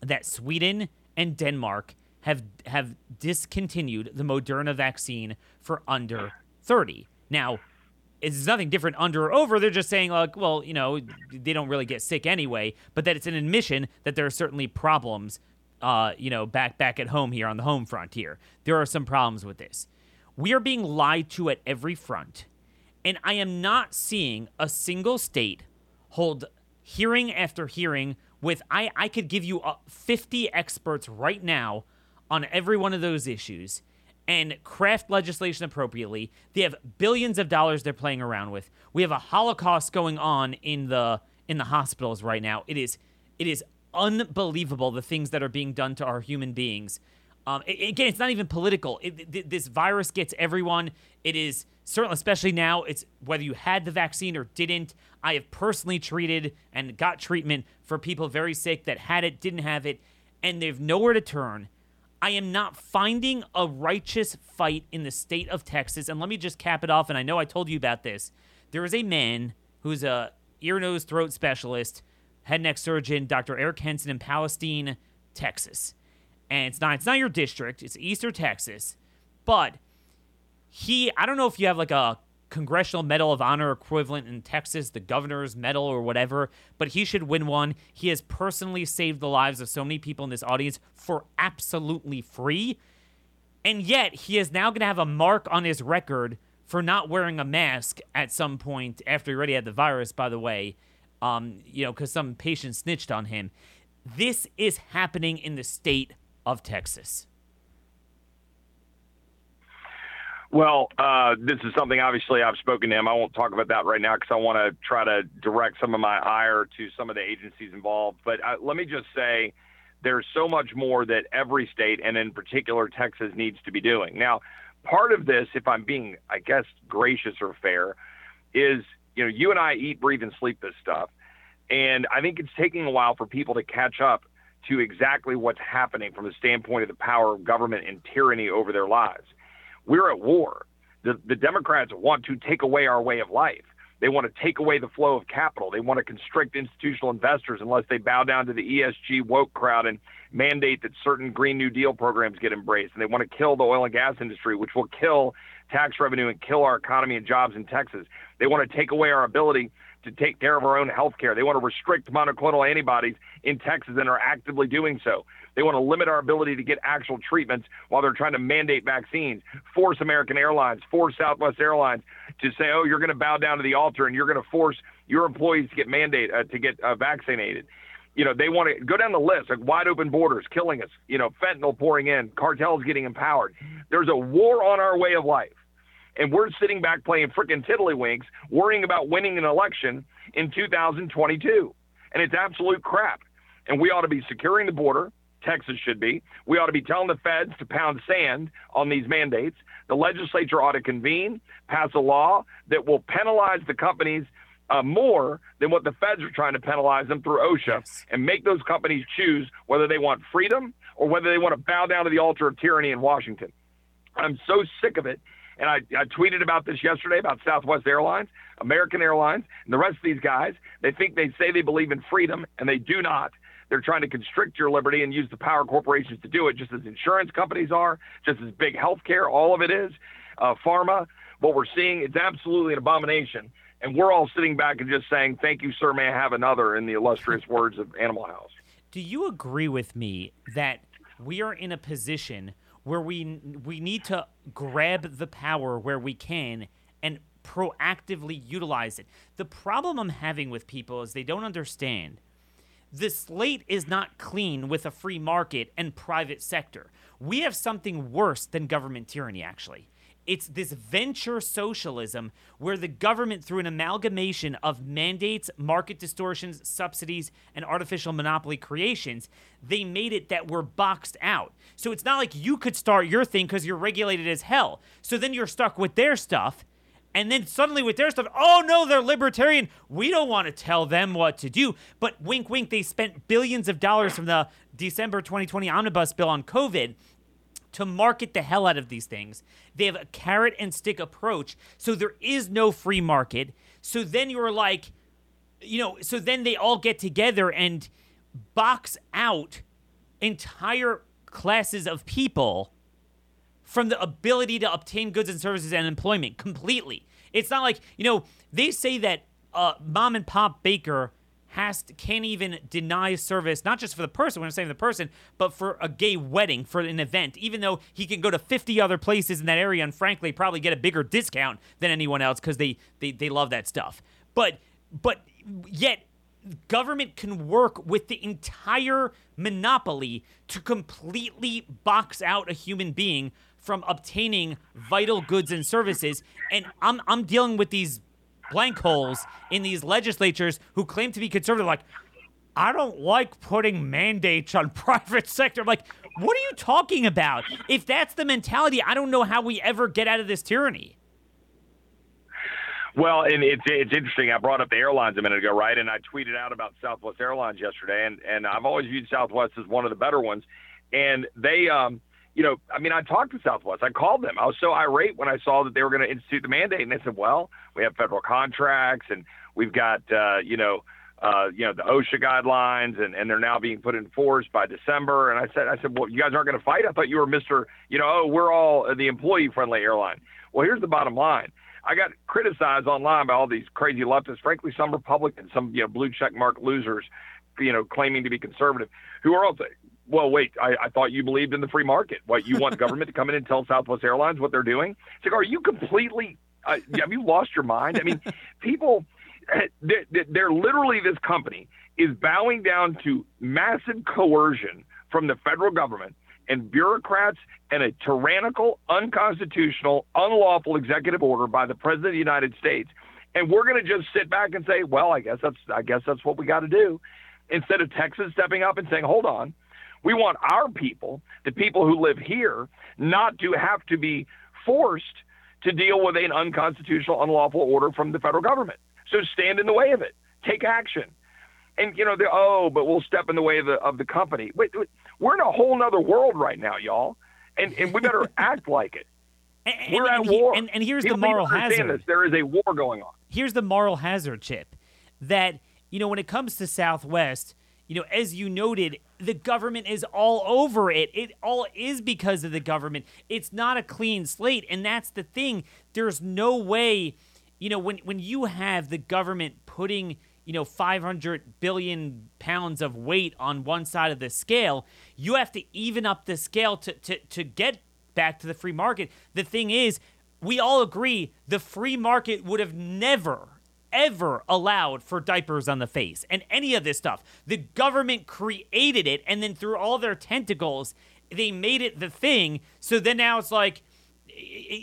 that Sweden and Denmark have have discontinued the Moderna vaccine for under 30. Now, it's nothing different under or over. They're just saying, like, well, you know, they don't really get sick anyway, but that it's an admission that there are certainly problems, uh, you know, back back at home here on the home front here. There are some problems with this. We are being lied to at every front, and I am not seeing a single state hold hearing after hearing with I I could give you uh, 50 experts right now on every one of those issues and craft legislation appropriately. They have billions of dollars they're playing around with. We have a holocaust going on in the in the hospitals right now. It is it is unbelievable the things that are being done to our human beings. Um, again, it's not even political. It, it, this virus gets everyone. It is certainly, especially now, it's whether you had the vaccine or didn't. I have personally treated and got treatment for people very sick that had it, didn't have it, and they've nowhere to turn. I am not finding a righteous fight in the state of Texas. And let me just cap it off. And I know I told you about this. There is a man who's a ear, nose, throat specialist, head neck surgeon, Dr. Eric Henson in Palestine, Texas. And it's not it's not your district, it's Eastern Texas. But he I don't know if you have like a Congressional Medal of Honor equivalent in Texas, the governor's medal or whatever, but he should win one. He has personally saved the lives of so many people in this audience for absolutely free. And yet, he is now going to have a mark on his record for not wearing a mask at some point after he already had the virus, by the way, um, you know, because some patient snitched on him. This is happening in the state of Texas. Well, uh, this is something obviously I've spoken to him. I won't talk about that right now because I want to try to direct some of my ire to some of the agencies involved. But uh, let me just say there's so much more that every state, and in particular Texas, needs to be doing. Now, part of this, if I'm being, I guess, gracious or fair, is you know, you and I eat, breathe, and sleep this stuff. And I think it's taking a while for people to catch up to exactly what's happening from the standpoint of the power of government and tyranny over their lives. We're at war. The, the Democrats want to take away our way of life. They want to take away the flow of capital. They want to constrict institutional investors unless they bow down to the ESG woke crowd and mandate that certain Green New Deal programs get embraced. And they want to kill the oil and gas industry, which will kill tax revenue and kill our economy and jobs in Texas. They want to take away our ability to take care of our own health care. They want to restrict monoclonal antibodies in Texas and are actively doing so. They want to limit our ability to get actual treatments while they're trying to mandate vaccines, force American Airlines, force Southwest Airlines to say, oh, you're going to bow down to the altar and you're going to force your employees to get mandate uh, to get uh, vaccinated. You know, they want to go down the list, like wide open borders, killing us, you know, fentanyl pouring in, cartels getting empowered. There's a war on our way of life and we're sitting back playing frickin' tiddlywinks, worrying about winning an election in 2022. And it's absolute crap. And we ought to be securing the border. Texas should be. We ought to be telling the feds to pound sand on these mandates. The legislature ought to convene, pass a law that will penalize the companies uh, more than what the feds are trying to penalize them through OSHA yes. and make those companies choose whether they want freedom or whether they want to bow down to the altar of tyranny in Washington. I'm so sick of it. And I, I tweeted about this yesterday about Southwest Airlines, American Airlines, and the rest of these guys. They think they say they believe in freedom, and they do not. They're trying to constrict your liberty and use the power corporations to do it, just as insurance companies are, just as big healthcare, all of it is. Uh, pharma, what we're seeing, it's absolutely an abomination. And we're all sitting back and just saying, thank you, sir, may I have another, in the illustrious words of Animal House. Do you agree with me that we are in a position where we we need to grab the power where we can and proactively utilize it? The problem I'm having with people is they don't understand the slate is not clean with a free market and private sector. We have something worse than government tyranny, actually. It's this venture socialism where the government, through an amalgamation of mandates, market distortions, subsidies, and artificial monopoly creations, they made it that we're boxed out. So it's not like you could start your thing because you're regulated as hell. So then you're stuck with their stuff and then suddenly with their stuff, oh no, they're libertarian. We don't want to tell them what to do. But wink, wink, they spent billions of dollars from the December 2020 omnibus bill on COVID to market the hell out of these things. They have a carrot and stick approach. So there is no free market. So then you're like, you know, so then they all get together and box out entire classes of people from the ability to obtain goods and services and employment completely. It's not like, you know, they say that uh, mom and pop baker has to, can't even deny service, not just for the person, when I'm saying the person, but for a gay wedding, for an event, even though he can go to 50 other places in that area and frankly probably get a bigger discount than anyone else because they, they, they love that stuff. But, but yet, government can work with the entire monopoly to completely box out a human being from obtaining vital goods and services. And I'm, I'm dealing with these blank holes in these legislatures who claim to be conservative. Like, I don't like putting mandates on private sector. I'm like, what are you talking about? If that's the mentality, I don't know how we ever get out of this tyranny. Well, and it's it's interesting. I brought up the airlines a minute ago, right? And I tweeted out about Southwest Airlines yesterday, and and I've always viewed Southwest as one of the better ones. And they, um, you know, I mean, I talked to Southwest. I called them. I was so irate when I saw that they were going to institute the mandate, and they said, "Well, we have federal contracts, and we've got, uh, you know, uh, you know, the OSHA guidelines, and, and they're now being put in force by December." And I said, "I said, well, you guys aren't going to fight. I thought you were Mister, you know, oh, we're all the employee-friendly airline." Well, here's the bottom line. I got criticized online by all these crazy leftists, frankly, some Republicans, some you know blue check mark losers, you know, claiming to be conservative, who are also well, wait, I, I thought you believed in the free market. What, you want government to come in and tell Southwest Airlines what they're doing? It's like, are you completely, uh, have you lost your mind? I mean, people, they're, they're literally, this company is bowing down to massive coercion from the federal government and bureaucrats and a tyrannical, unconstitutional, unlawful executive order by the president of the United States. And we're going to just sit back and say, well, I guess that's I guess that's what we got to do. Instead of Texas stepping up and saying, hold on, we want our people, the people who live here, not to have to be forced to deal with an unconstitutional, unlawful order from the federal government. So stand in the way of it. Take action. And you know, the oh, but we'll step in the way of the of the company. Wait, wait we're in a whole other world right now, y'all, and and we better act like it. And, we're and, at war. And, and here's People the moral hazard. This. There is a war going on. Here's the moral hazard, Chip. That you know, when it comes to Southwest, you know, as you noted, the government is all over it. It all is because of the government. It's not a clean slate. And that's the thing. There's no way, you know, when, when you have the government putting, you know, 500 billion pounds of weight on one side of the scale, you have to even up the scale to, to, to get back to the free market. The thing is, we all agree the free market would have never ever allowed for diapers on the face and any of this stuff. The government created it, and then through all their tentacles, they made it the thing. So then now it's like,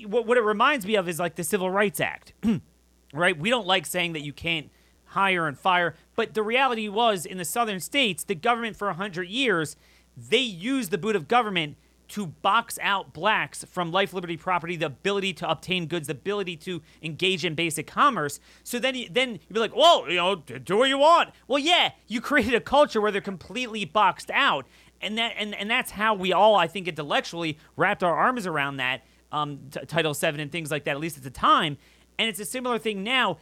what it reminds me of is like the Civil Rights Act, right? We don't like saying that you can't hire and fire, but the reality was in the southern states, the government for 100 years, they used the boot of government to box out blacks from life, liberty, property, the ability to obtain goods, the ability to engage in basic commerce. So then, you, then you'd be like, well, you know, do what you want. Well, yeah, you created a culture where they're completely boxed out, and that and and that's how we all, I think, intellectually wrapped our arms around that. um, t- Title VII and things like that, at least at the time. And it's a similar thing now.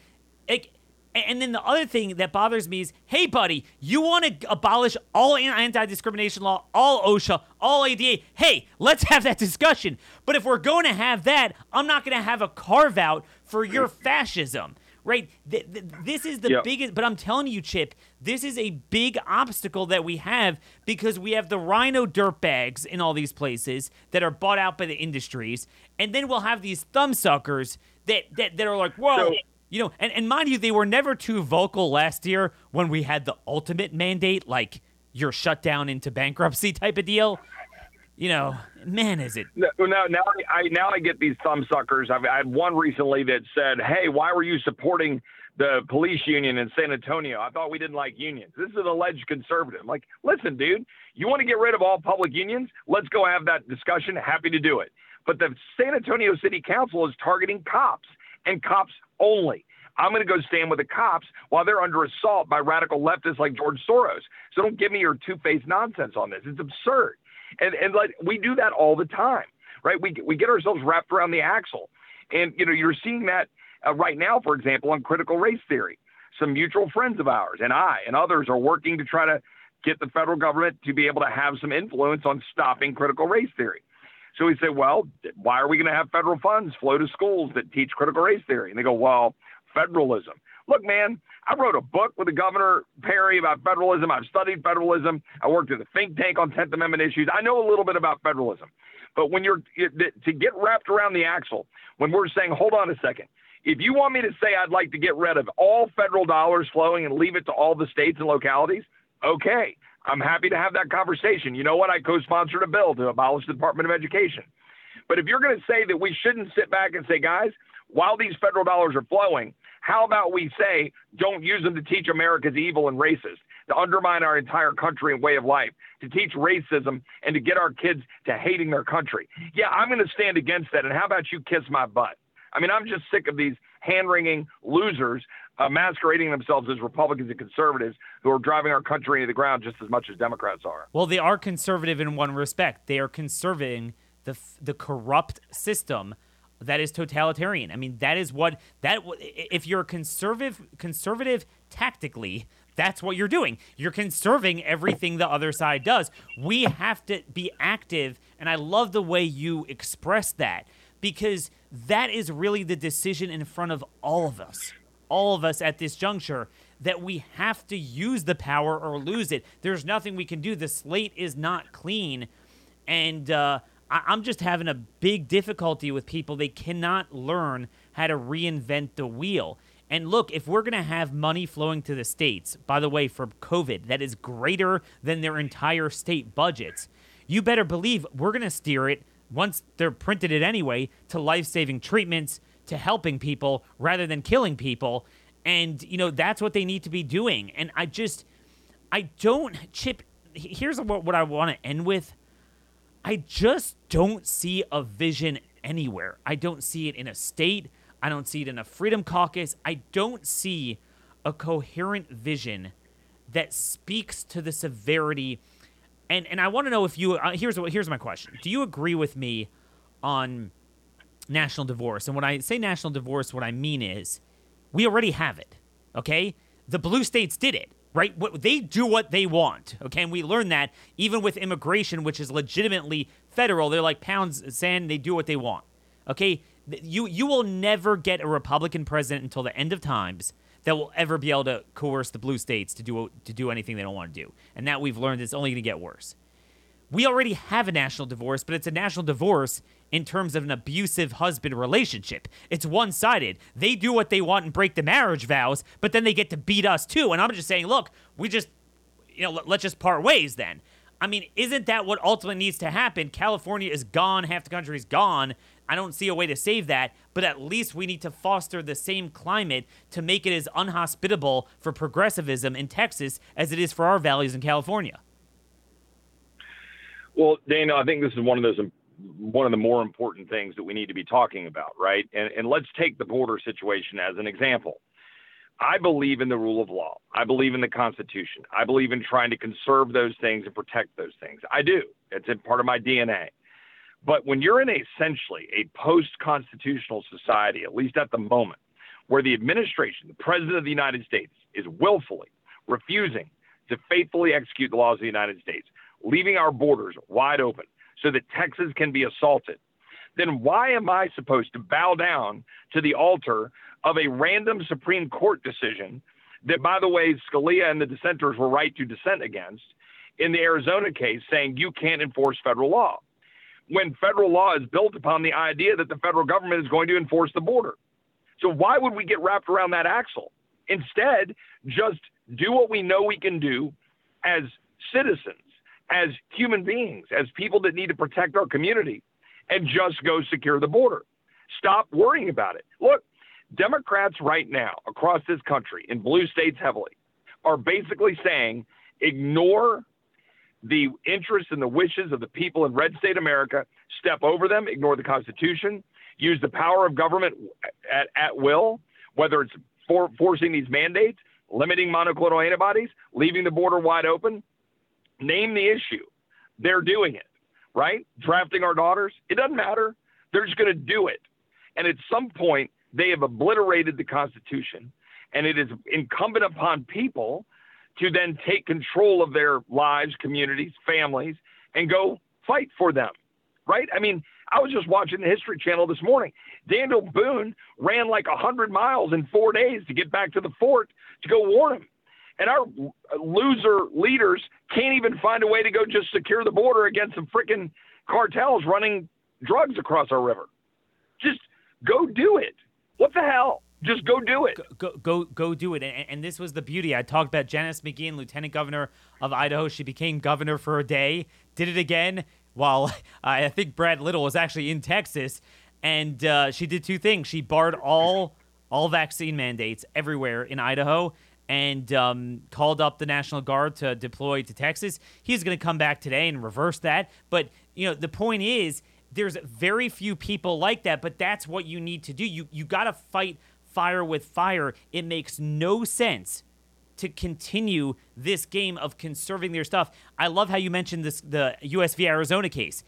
It, and then the other thing that bothers me is, hey, buddy, you want to abolish all anti-discrimination law, all OSHA, all ADA? Hey, let's have that discussion. But if we're going to have that, I'm not going to have a carve out for your fascism right? Th- th- this is the yep. biggest, but I'm telling you, Chip, this is a big obstacle that we have because we have the RINO dirtbags in all these places that are bought out by the industries, and then we'll have these thumbsuckers that that, that are like, whoa. So, you know, and, and mind you, they were never too vocal last year when we had the ultimate mandate, like you're shut down into bankruptcy type of deal you know, man, is it? No, now, now I now I get these thumbsuckers. I've I had one recently that said, "Hey, why were you supporting the police union in San Antonio? I thought we didn't like unions." This is an alleged conservative. I'm like, listen, dude, you want to get rid of all public unions? Let's go have that discussion. Happy to do it. But the San Antonio City Council is targeting cops and cops only. I'm going to go stand with the cops while they're under assault by radical leftists like George Soros. So don't give me your two-faced nonsense on this. It's absurd. And and like we do that all the time, right? We we get ourselves wrapped around the axle, and you know you're seeing that uh, right now, for example, on critical race theory. Some mutual friends of ours and I and others are working to try to get the federal government to be able to have some influence on stopping critical race theory. So we say, well, why are we going to have federal funds flow to schools that teach critical race theory? And they go, well, federalism. Look, man, I wrote a book with the governor Perry about federalism. I've studied federalism. I worked at a think tank on 10th Amendment issues. I know a little bit about federalism. But when you're to get wrapped around the axle, when we're saying, hold on a second, if you want me to say I'd like to get rid of all federal dollars flowing and leave it to all the states and localities, okay, I'm happy to have that conversation. You know what? I co sponsored a bill to abolish the Department of Education. But if you're going to say that we shouldn't sit back and say, guys, while these federal dollars are flowing, how about we say, don't use them to teach America's evil and racist, to undermine our entire country and way of life, to teach racism, and to get our kids to hating their country? Yeah, I'm going to stand against that. And how about you kiss my butt? I mean, I'm just sick of these hand wringing losers uh, masquerading themselves as Republicans and conservatives who are driving our country into the ground just as much as Democrats are. Well, they are conservative in one respect. They are conserving the the corrupt system that is totalitarian. I mean, that is what that if you're conservative conservative tactically, that's what you're doing. You're conserving everything the other side does. We have to be active, and I love the way you express that because that is really the decision in front of all of us. All of us at this juncture that we have to use the power or lose it. There's nothing we can do. The slate is not clean. And uh, I- am just having a big difficulty with people. They cannot learn how to reinvent the wheel. And look, if we're going to have money flowing to the states, by the way, for COVID, that is greater than their entire state budgets, you better believe we're going to steer it once they're printed it anyway to life saving treatments, to helping people rather than killing people. And, you know, that's what they need to be doing. And I just, I don't, Chip, here's what, what I want to end with. I just don't see a vision anywhere. I don't see it in a state. I don't see it in a freedom caucus. I don't see a coherent vision that speaks to the severity. And and I want to know if you uh, here's here's my question. Do you agree with me on national divorce? And when I say national divorce, what I mean is we already have it. Okay? The blue states did it right? What They do what they want, okay? And we learn that even with immigration, which is legitimately federal. They're like pounds sand. They do what they want, okay? You you will never get a Republican president until the end of times that will ever be able to coerce the blue states to do to do anything they don't want to do. And that we've learned is only going to get worse. We already have a national divorce, but it's a national divorce in terms of an abusive husband relationship. It's one sided. They do what they want and break the marriage vows, but then they get to beat us too. And I'm just saying, look, we just, you know, let's just part ways then. I mean, isn't that what ultimately needs to happen? California is gone, half the country is gone. I don't see a way to save that, but at least we need to foster the same climate to make it as unhospitable for progressivism in Texas as it is for our values in California. Well, Dana, I think this is one of those one of the more important things that we need to be talking about, right? And, and let's take the border situation as an example. I believe in the rule of law. I believe in the Constitution. I believe in trying to conserve those things and protect those things. I do. It's a part of my DNA. But when you're in a, essentially a post constitutional society, at least at the moment, where the administration, the president of the United States, is willfully refusing to faithfully execute the laws of the United States, leaving our borders wide open so that Texas can be assaulted, then why am I supposed to bow down to the altar of a random Supreme Court decision that, by the way, Scalia and the dissenters were right to dissent against in the Arizona case, saying you can't enforce federal law? When federal law is built upon the idea that the federal government is going to enforce the border. So, why would we get wrapped around that axle? Instead, just do what we know we can do as citizens, as human beings, as people that need to protect our community, and just go secure the border. Stop worrying about it. Look, Democrats right now across this country, in blue states heavily, are basically saying ignore the interests and the wishes of the people in red state America, step over them, ignore the Constitution, use the power of government at, at will, whether it's for, forcing these mandates, limiting monoclonal antibodies, leaving the border wide open. Name the issue. They're doing it, right? Drafting our daughters. It doesn't matter. They're just going to do it. And at some point, they have obliterated the Constitution, and it is incumbent upon people to then take control of their lives, communities, families, and go fight for them, right? I mean, I was just watching the History Channel this morning. Daniel Boone ran like 100 miles in four days to get back to the fort to go warn him. And our loser leaders can't even find a way to go just secure the border against some freaking cartels running drugs across our river. Just go do it. What the hell? Just go do it. Go go go do it. And, and, this was the beauty. I talked about Janice McGeachin, Lieutenant Governor of Idaho. She became governor for a day. Did it again. While I think Brad Little was actually in Texas, and uh, she did two things. She barred all all vaccine mandates everywhere in Idaho, and um, called up the National Guard to deploy to Texas. He's going to come back today and reverse that. But you know, the point is, there's very few people like that. But that's what you need to do. You you got to fight fire with fire. It makes no sense to continue this game of conserving their stuff. I love how you mentioned this the US v Arizona case.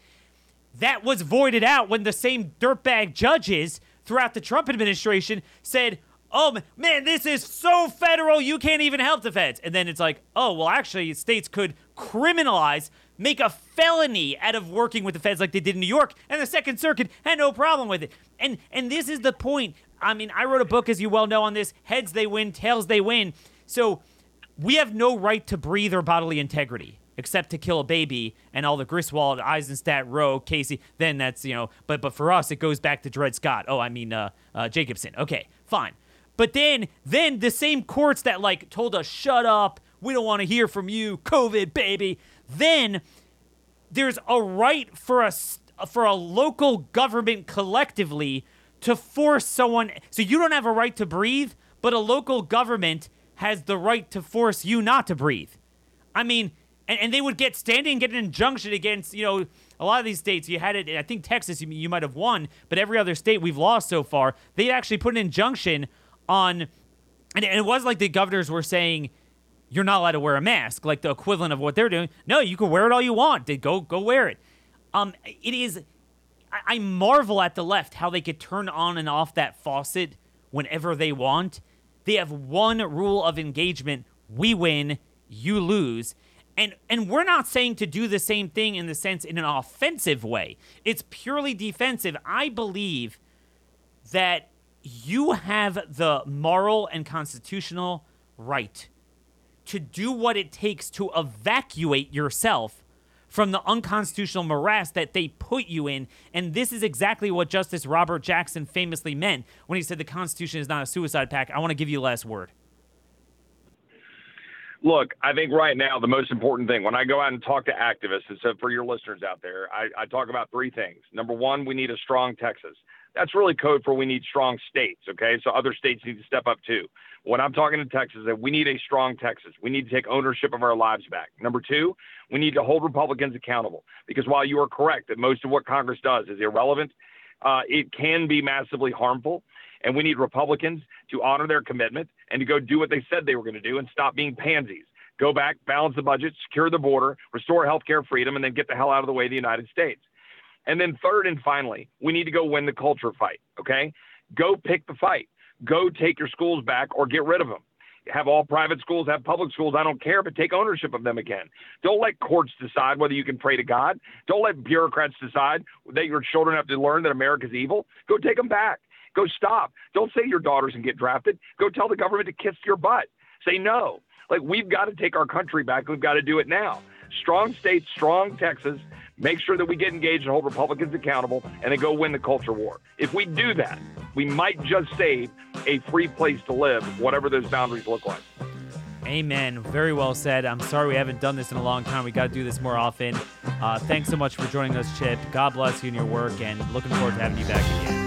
That was voided out when the same dirtbag judges throughout the Trump administration said, "Oh man, this is so federal, you can't even help the feds." And then it's like, "Oh, well actually states could criminalize make a felony out of working with the feds like they did in New York, and the Second Circuit had no problem with it. And and this is the point. I mean, I wrote a book, as you well know, on this. Heads they win, tails they win. So we have no right to breathe or bodily integrity except to kill a baby and all the Griswold, Eisenstadt, Roe, Casey. Then that's you know, but but for us it goes back to Dred Scott. Oh, I mean uh, uh, Jacobson. Okay, fine. But then then the same courts that like told us shut up, we don't want to hear from you, COVID baby. Then there's a right for us for a local government collectively to force someone. So you don't have a right to breathe, but a local government has the right to force you not to breathe. I mean, and, and they would get standing, get an injunction against, you know, a lot of these states. You had it, I think Texas, you, you might have won, but every other state we've lost so far, they actually put an injunction on, and, it was like the governors were saying, you're not allowed to wear a mask, like the equivalent of what they're doing. No, you can wear it all you want. Go go wear it. Um, it is I, I marvel at the left how they could turn on and off that faucet whenever they want. They have one rule of engagement we win, you lose. And and we're not saying to do the same thing in the sense in an offensive way. It's purely defensive. I believe that you have the moral and constitutional right to do what it takes to evacuate yourself from the unconstitutional morass that they put you in. And this is exactly what Justice Robert Jackson famously meant when he said the Constitution is not a suicide pact. I want to give you last word. Look, I think right now the most important thing when I go out and talk to activists, and so for your listeners out there, I, I talk about three things. Number one, we need a strong Texas. That's really code for we need strong states. Okay, so other states need to step up too. When I'm talking to Texas, that we need a strong Texas. We need to take ownership of our lives back. Number two, we need to hold Republicans accountable because while you are correct that most of what Congress does is irrelevant, uh, it can be massively harmful. And we need Republicans to honor their commitment and to go do what they said they were going to do and stop being pansies. Go back, balance the budget, secure the border, restore healthcare freedom, and then get the hell out of the way of the United States. And then third and finally, we need to go win the culture fight. Okay, go pick the fight. Go take your schools back or get rid of them have all private schools, have public schools. I don't care, but take ownership of them again. Don't let courts decide whether you can pray to God. Don't let bureaucrats decide that your children have to learn that America's evil. Go take them back. Go stop. Don't say your daughters can get drafted. Go tell the government to kiss your butt. Say no. Like we've got to take our country back. We've got to do it now. Strong states, strong Texas. Make sure that we get engaged and hold Republicans accountable and then go win the culture war. If we do that, we might just save a free place to live, whatever those boundaries look like. Amen. Very well said. I'm sorry we haven't done this in a long time. We got to do this more often. Uh, thanks so much for joining us, Chip. God bless you and your work, and looking forward to having you back again.